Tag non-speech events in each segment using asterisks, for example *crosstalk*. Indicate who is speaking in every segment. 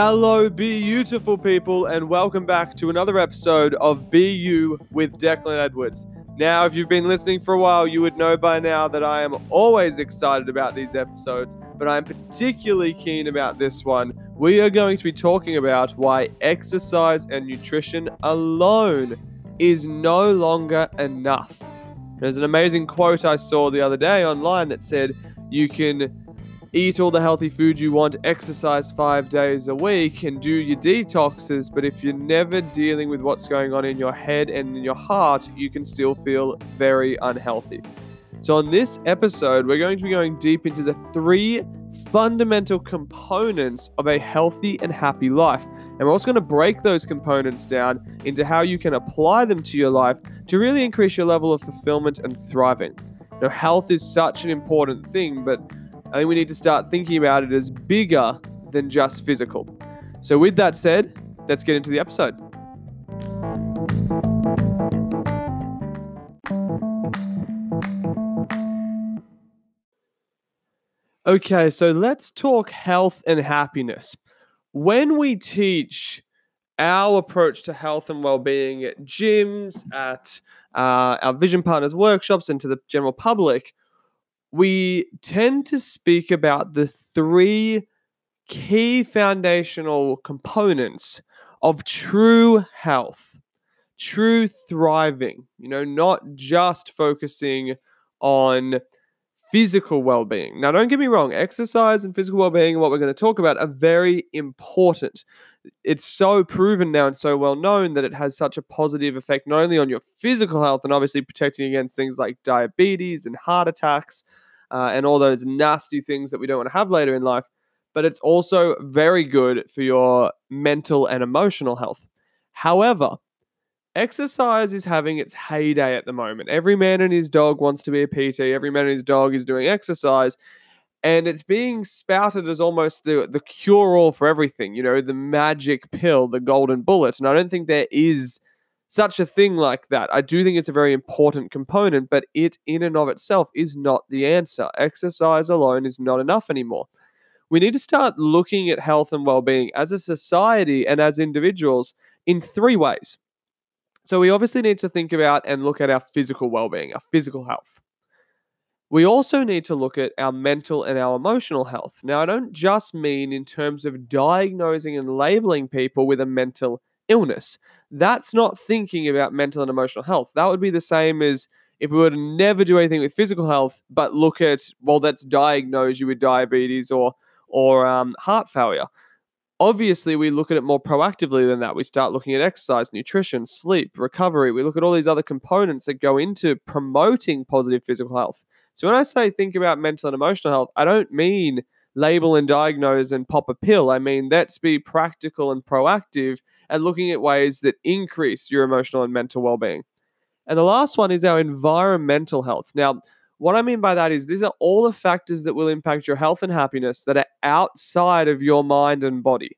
Speaker 1: Hello, beautiful people, and welcome back to another episode of You with Declan Edwards. Now, if you've been listening for a while, you would know by now that I am always excited about these episodes, but I'm particularly keen about this one. We are going to be talking about why exercise and nutrition alone is no longer enough. There's an amazing quote I saw the other day online that said, You can eat all the healthy food you want, exercise five days a week, and do your detoxes. But if you're never dealing with what's going on in your head and in your heart, you can still feel very unhealthy. So, on this episode, we're going to be going deep into the three fundamental components of a healthy and happy life. And we're also going to break those components down into how you can apply them to your life to really increase your level of fulfillment and thriving. Now, health is such an important thing, but I think we need to start thinking about it as bigger than just physical. So, with that said, let's get into the episode. Okay, so let's talk health and happiness. When we teach our approach to health and well-being at gyms, at uh, our vision partners workshops, and to the general public, we tend to speak about the three key foundational components of true health, true thriving, you know, not just focusing on physical well being. Now, don't get me wrong, exercise and physical well being, what we're going to talk about, are very important. It's so proven now and so well known that it has such a positive effect not only on your physical health and obviously protecting against things like diabetes and heart attacks uh, and all those nasty things that we don't want to have later in life, but it's also very good for your mental and emotional health. However, exercise is having its heyday at the moment. Every man and his dog wants to be a PT, every man and his dog is doing exercise. And it's being spouted as almost the, the cure all for everything, you know, the magic pill, the golden bullet. And I don't think there is such a thing like that. I do think it's a very important component, but it in and of itself is not the answer. Exercise alone is not enough anymore. We need to start looking at health and well being as a society and as individuals in three ways. So we obviously need to think about and look at our physical well-being, our physical health. We also need to look at our mental and our emotional health. Now, I don't just mean in terms of diagnosing and labeling people with a mental illness. That's not thinking about mental and emotional health. That would be the same as if we were to never do anything with physical health, but look at, well, that's diagnose you with diabetes or or um, heart failure. Obviously, we look at it more proactively than that. We start looking at exercise, nutrition, sleep, recovery. We look at all these other components that go into promoting positive physical health. So, when I say think about mental and emotional health, I don't mean label and diagnose and pop a pill. I mean, let's be practical and proactive and looking at ways that increase your emotional and mental well being. And the last one is our environmental health. Now, what I mean by that is these are all the factors that will impact your health and happiness that are outside of your mind and body.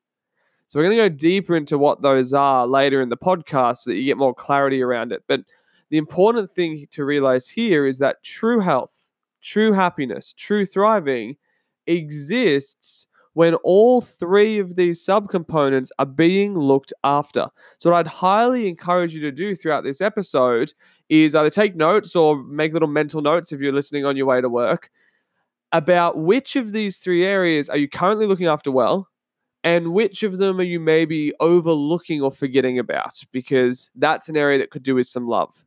Speaker 1: So we're going to go deeper into what those are later in the podcast so that you get more clarity around it. But the important thing to realize here is that true health, true happiness, true thriving exists when all three of these subcomponents are being looked after. So, what I'd highly encourage you to do throughout this episode is either take notes or make little mental notes if you're listening on your way to work about which of these three areas are you currently looking after well and which of them are you maybe overlooking or forgetting about because that's an area that could do with some love.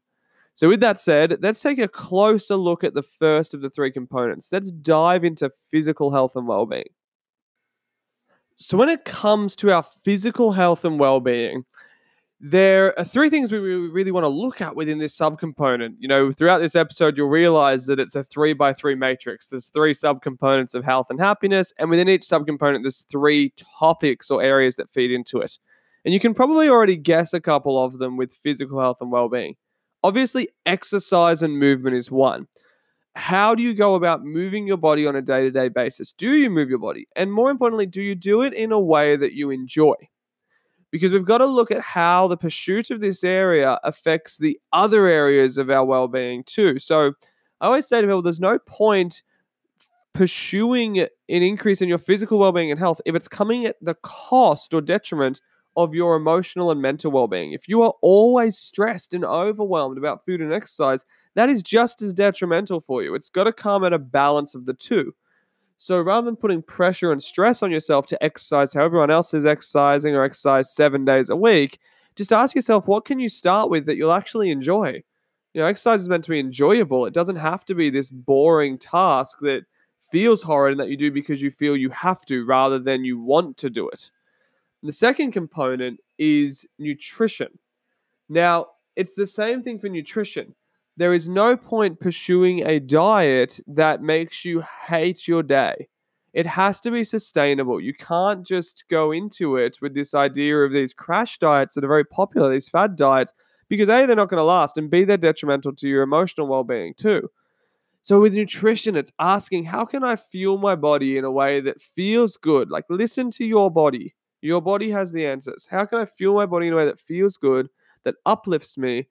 Speaker 1: So, with that said, let's take a closer look at the first of the three components. Let's dive into physical health and well being. So, when it comes to our physical health and well being, there are three things we really want to look at within this subcomponent. You know, throughout this episode, you'll realize that it's a three by three matrix. There's three subcomponents of health and happiness, and within each subcomponent, there's three topics or areas that feed into it. And you can probably already guess a couple of them with physical health and well being. Obviously, exercise and movement is one how do you go about moving your body on a day to day basis? Do you move your body? And more importantly, do you do it in a way that you enjoy? Because we've got to look at how the pursuit of this area affects the other areas of our well being too. So I always say to people, there's no point pursuing an increase in your physical well-being and health if it's coming at the cost or detriment of your emotional and mental well-being. If you are always stressed and overwhelmed about food and exercise that is just as detrimental for you. It's got to come at a balance of the two so rather than putting pressure and stress on yourself to exercise how everyone else is exercising or exercise seven days a week just ask yourself what can you start with that you'll actually enjoy you know exercise is meant to be enjoyable it doesn't have to be this boring task that feels horrid and that you do because you feel you have to rather than you want to do it. The second component is nutrition. Now, it's the same thing for nutrition. There is no point pursuing a diet that makes you hate your day. It has to be sustainable. You can't just go into it with this idea of these crash diets that are very popular, these fad diets, because A, they're not going to last, and B, they're detrimental to your emotional well being too. So with nutrition, it's asking how can I fuel my body in a way that feels good? Like listen to your body. Your body has the answers. How can I fuel my body in a way that feels good, that uplifts me,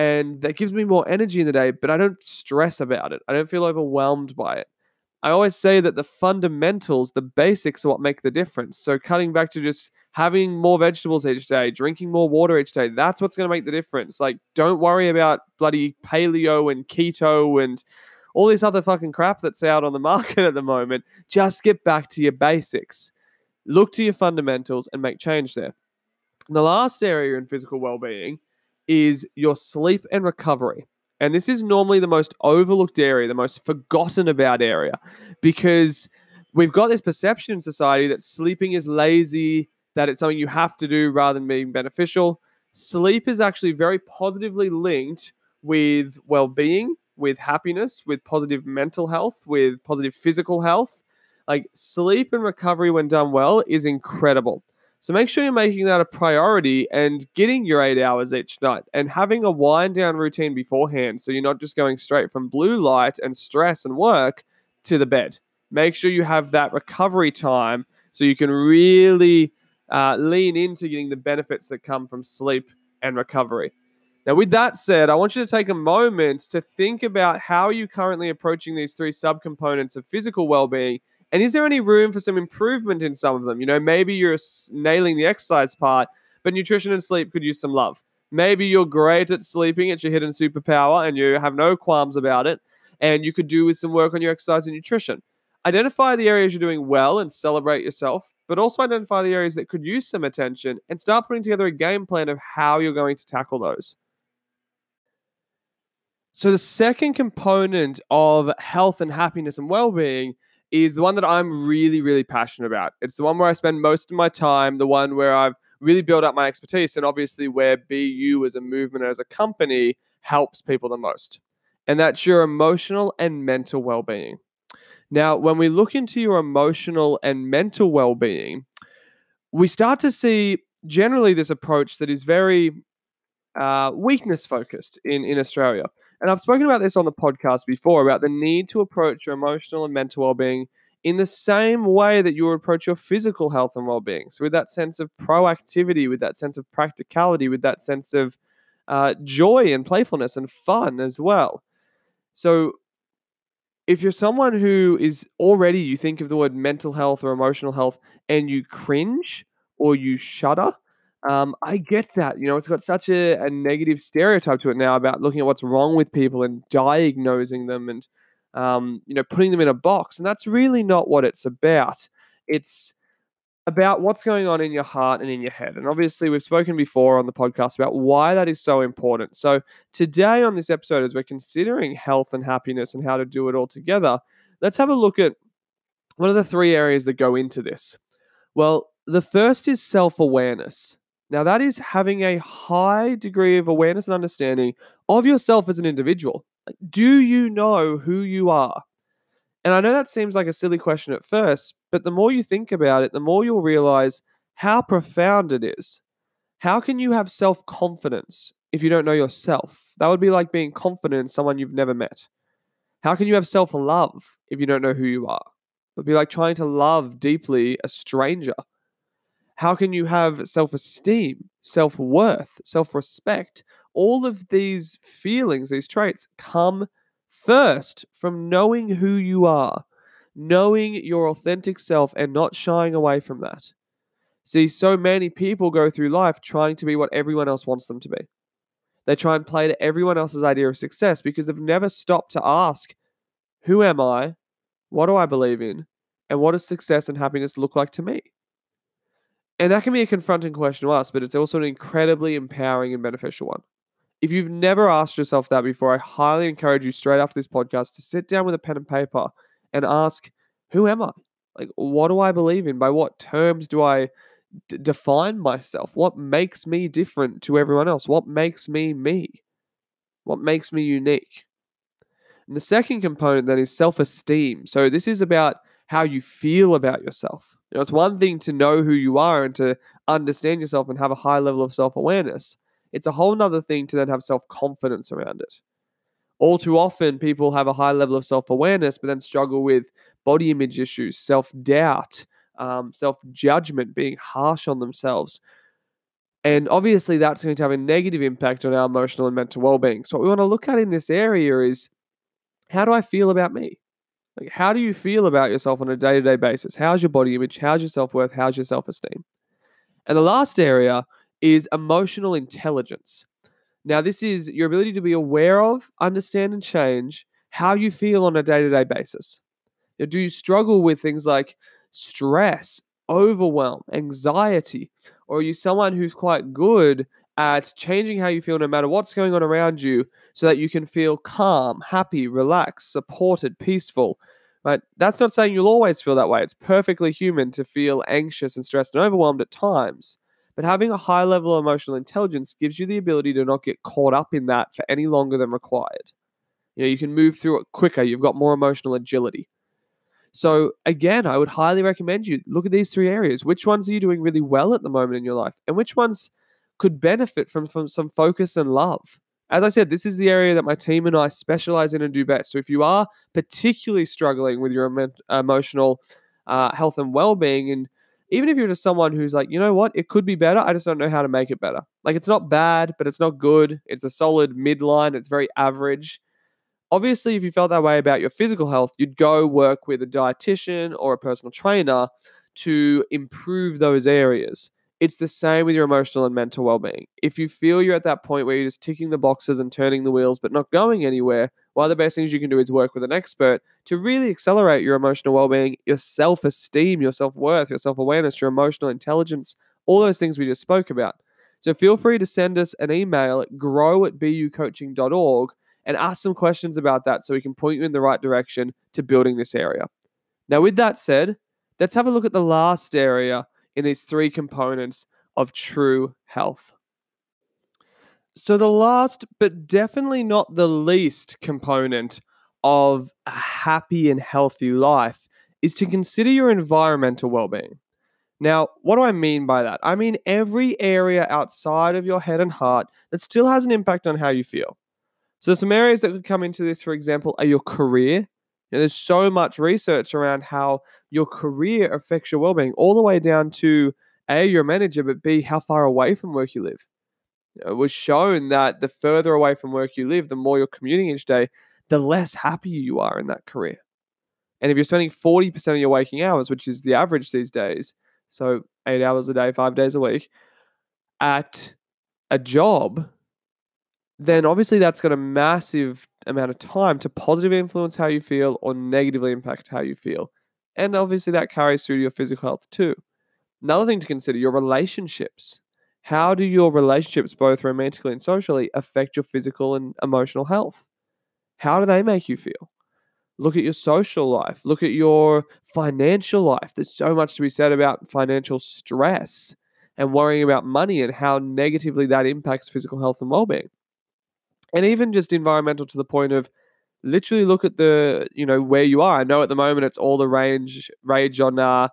Speaker 1: and that gives me more energy in the day, but I don't stress about it. I don't feel overwhelmed by it. I always say that the fundamentals, the basics, are what make the difference. So, cutting back to just having more vegetables each day, drinking more water each day, that's what's going to make the difference. Like, don't worry about bloody paleo and keto and all this other fucking crap that's out on the *laughs* market at the moment. Just get back to your basics. Look to your fundamentals and make change there. And the last area in physical well-being is your sleep and recovery. And this is normally the most overlooked area, the most forgotten about area, because we've got this perception in society that sleeping is lazy, that it's something you have to do rather than being beneficial. Sleep is actually very positively linked with well being with happiness, with positive mental health, with positive physical health. Like sleep and recovery, when done well, is incredible. So make sure you're making that a priority and getting your eight hours each night and having a wind down routine beforehand. So you're not just going straight from blue light and stress and work to the bed. Make sure you have that recovery time so you can really uh, lean into getting the benefits that come from sleep and recovery. Now, with that said, I want you to take a moment to think about how you're currently approaching these three subcomponents of physical well-being, and is there any room for some improvement in some of them? You know, maybe you're nailing the exercise part, but nutrition and sleep could use some love. Maybe you're great at sleeping, it's your hidden superpower, and you have no qualms about it, and you could do with some work on your exercise and nutrition. Identify the areas you're doing well and celebrate yourself, but also identify the areas that could use some attention and start putting together a game plan of how you're going to tackle those. So the second component of health and happiness and well-being is the one that I'm really, really passionate about. It's the one where I spend most of my time, the one where I've really built up my expertise, and obviously where BU as a movement, as a company, helps people the most. And that's your emotional and mental well-being. Now, when we look into your emotional and mental well-being, we start to see generally this approach that is very uh, weakness focused in, in Australia. And I've spoken about this on the podcast before about the need to approach your emotional and mental well-being in the same way that you would approach your physical health and well-being. So with that sense of proactivity, with that sense of practicality, with that sense of uh, joy and playfulness and fun as well. So if you're someone who is already, you think of the word mental health or emotional health and you cringe or you shudder, um, I get that. You know, it's got such a, a negative stereotype to it now about looking at what's wrong with people and diagnosing them and, um, you know, putting them in a box. And that's really not what it's about. It's about what's going on in your heart and in your head. And obviously, we've spoken before on the podcast about why that is so important. So, today on this episode, as we're considering health and happiness and how to do it all together, let's have a look at what are the three areas that go into this. Well, the first is self awareness. Now, that is having a high degree of awareness and understanding of yourself as an individual. Like, do you know who you are? And I know that seems like a silly question at first, but the more you think about it, the more you'll realize how profound it is. How can you have self confidence if you don't know yourself? That would be like being confident in someone you've never met. How can you have self love if you don't know who you are? It would be like trying to love deeply a stranger. How can you have self esteem, self worth, self respect? All of these feelings, these traits come first from knowing who you are, knowing your authentic self and not shying away from that. See, so many people go through life trying to be what everyone else wants them to be. They try and play to everyone else's idea of success because they've never stopped to ask, Who am I? What do I believe in? And what does success and happiness look like to me? And that can be a confronting question to ask, but it's also an incredibly empowering and beneficial one. If you've never asked yourself that before, I highly encourage you straight after this podcast to sit down with a pen and paper and ask, Who am I? Like, what do I believe in? By what terms do I d- define myself? What makes me different to everyone else? What makes me me? What makes me unique? And the second component then is self esteem. So this is about how you feel about yourself. You know, it's one thing to know who you are and to understand yourself and have a high level of self awareness. It's a whole other thing to then have self confidence around it. All too often, people have a high level of self awareness, but then struggle with body image issues, self doubt, um, self judgment, being harsh on themselves. And obviously, that's going to have a negative impact on our emotional and mental well being. So, what we want to look at in this area is how do I feel about me? Like, how do you feel about yourself on a day to day basis? How's your body image? How's your self worth? How's your self esteem? And the last area is emotional intelligence. Now, this is your ability to be aware of, understand, and change how you feel on a day to day basis. Do you struggle with things like stress, overwhelm, anxiety? Or are you someone who's quite good at changing how you feel no matter what's going on around you so that you can feel calm, happy, relaxed, supported, peaceful? Right? That's not saying you'll always feel that way. It's perfectly human to feel anxious and stressed and overwhelmed at times. But having a high level of emotional intelligence gives you the ability to not get caught up in that for any longer than required. You know, you can move through it quicker. You've got more emotional agility. So again, I would highly recommend you look at these three areas. Which ones are you doing really well at the moment in your life? And which ones could benefit from, from some focus and love? As I said, this is the area that my team and I specialize in and do best. So if you are particularly struggling with your emo- emotional uh, health and well-being, and even if you're just someone who's like, you know what, it could be better, I just don't know how to make it better. Like it's not bad, but it's not good. It's a solid midline. It's very average obviously, if you felt that way about your physical health, you'd go work with a dietitian or a personal trainer to improve those areas. It's the same with your emotional and mental well being. If you feel you're at that point where you're just ticking the boxes and turning the wheels but not going anywhere, one of the best things you can do is work with an expert to really accelerate your emotional well being, your self esteem, your self worth, your self awareness, your emotional intelligence, all those things we just spoke about. So feel free to send us an email at grow at bucoaching.org and ask some questions about that so we can point you in the right direction to building this area. Now, with that said, let's have a look at the last area in these three components of true health. So, the last, but definitely not the least component of a happy and healthy life is to consider your environmental well being. Now, what do I mean by that? I mean every area outside of your head and heart that still has an impact on how you feel. So some areas that could come into this, for example, are your career. You know, there's so much research around how your career affects your well-being, all the way down to a your manager, but b how far away from work you live. it was shown that the further away from work you live, the more you're commuting each day, the less happy you are in that career. And if you're spending 40% of your waking hours, which is the average these days, so eight hours a day, five days a week, at a job then obviously that's got a massive amount of time to positively influence how you feel or negatively impact how you feel. And obviously that carries through to your physical health too. Another thing to consider your relationships. How do your relationships, both romantically and socially, affect your physical and emotional health? How do they make you feel? Look at your social life. Look at your financial life. There's so much to be said about financial stress and worrying about money and how negatively that impacts physical health and well being and even just environmental to the point of literally look at the you know where you are. I know at the moment it's all the range rage on uh,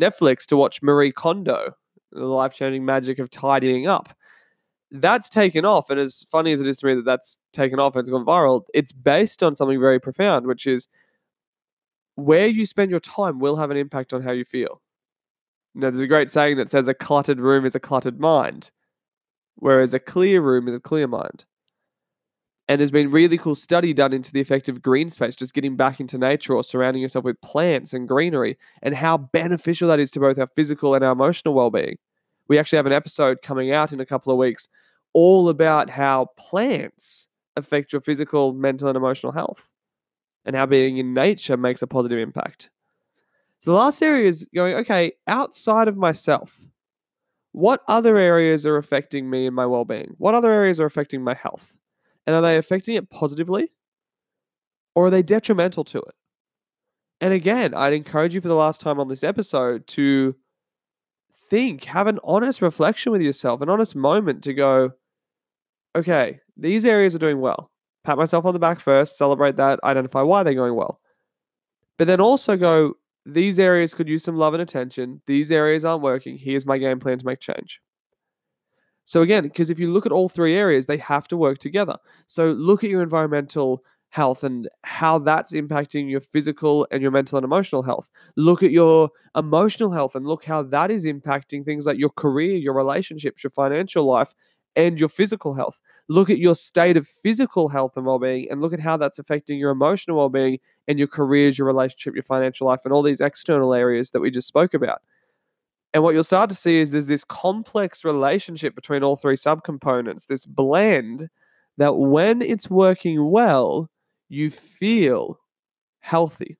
Speaker 1: Netflix to watch Marie Kondo, the life changing magic of tidying up. That's taken off, and as funny as it is to me that that's taken off and it's gone viral, it's based on something very profound, which is where you spend your time will have an impact on how you feel. Know, there's a great saying that says a cluttered room is a cluttered mind, whereas a clear room is a clear mind. And there's been really cool study done into the effect of green space, just getting back into nature or surrounding yourself with plants and greenery, and how beneficial that is to both our physical and our emotional well being. We actually have an episode coming out in a couple of weeks all about how plants affect your physical, mental, and emotional health, and how being in nature makes a positive impact. So the last area is going, okay, outside of myself, what other areas are affecting me and my well being? What other areas are affecting my health? And are they affecting it positively or are they detrimental to it? And again, I'd encourage you for the last time on this episode to think, have an honest reflection with yourself, an honest moment to go, okay, these areas are doing well. Pat myself on the back first, celebrate that, identify why they're going well. But then also go, these areas could use some love and attention. These areas aren't working. Here's my game plan to make change. So, again, because if you look at all three areas, they have to work together. So, look at your environmental health and how that's impacting your physical and your mental and emotional health. Look at your emotional health and look how that is impacting things like your career, your relationships, your financial life, and your physical health. Look at your state of physical health and well-being and look at how that's affecting your emotional well-being and your careers, your relationship, your financial life and all these external areas that we just spoke about. And what you'll start to see is there's this complex relationship between all three subcomponents, this blend that when it's working well, you feel healthy.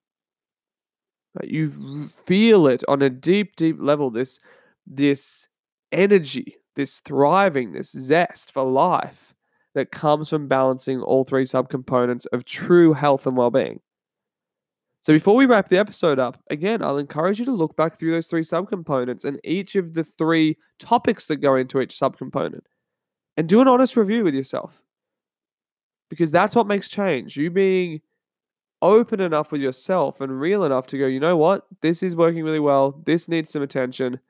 Speaker 1: You feel it on a deep, deep level, this, this energy this thriving, this zest for life that comes from balancing all three subcomponents of true health and well being. So, before we wrap the episode up, again, I'll encourage you to look back through those three subcomponents and each of the three topics that go into each subcomponent and do an honest review with yourself. Because that's what makes change. You being open enough with yourself and real enough to go, you know what? This is working really well. This needs some attention.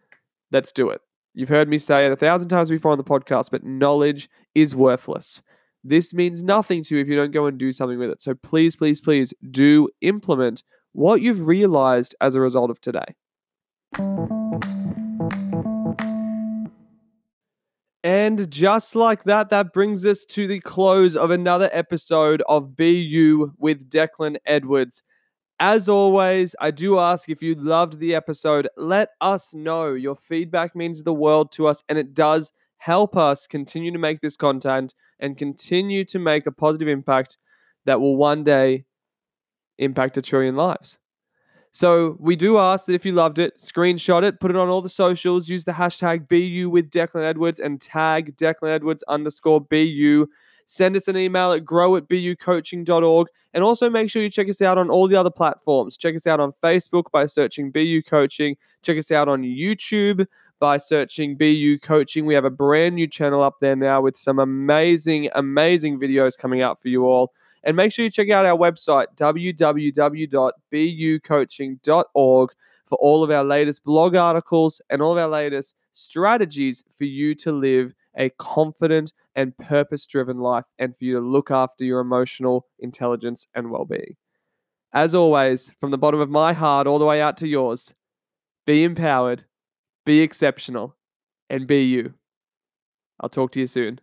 Speaker 1: Let's do it. You've heard me say it a thousand times before on the podcast, but knowledge is worthless. This means nothing to you if you don't go and do something with it. So please, please, please do implement what you've realized as a result of today. And just like that, that brings us to the close of another episode of You with Declan Edwards. As always, I do ask if you loved the episode, let us know. Your feedback means the world to us, and it does help us continue to make this content and continue to make a positive impact that will one day impact a trillion lives. So we do ask that if you loved it, screenshot it, put it on all the socials, use the hashtag BU with Declan Edwards and tag Declan Edwards underscore BU Send us an email at grow at bucoaching.org. And also make sure you check us out on all the other platforms. Check us out on Facebook by searching BU Coaching. Check us out on YouTube by searching BU Coaching. We have a brand new channel up there now with some amazing, amazing videos coming out for you all. And make sure you check out our website, www.bucoaching.org, for all of our latest blog articles and all of our latest strategies for you to live a confident and purpose driven life and for you to look after your emotional intelligence and well being. As always, from the bottom of my heart all the way out to yours, be empowered, be exceptional, and be you. I'll talk to you soon.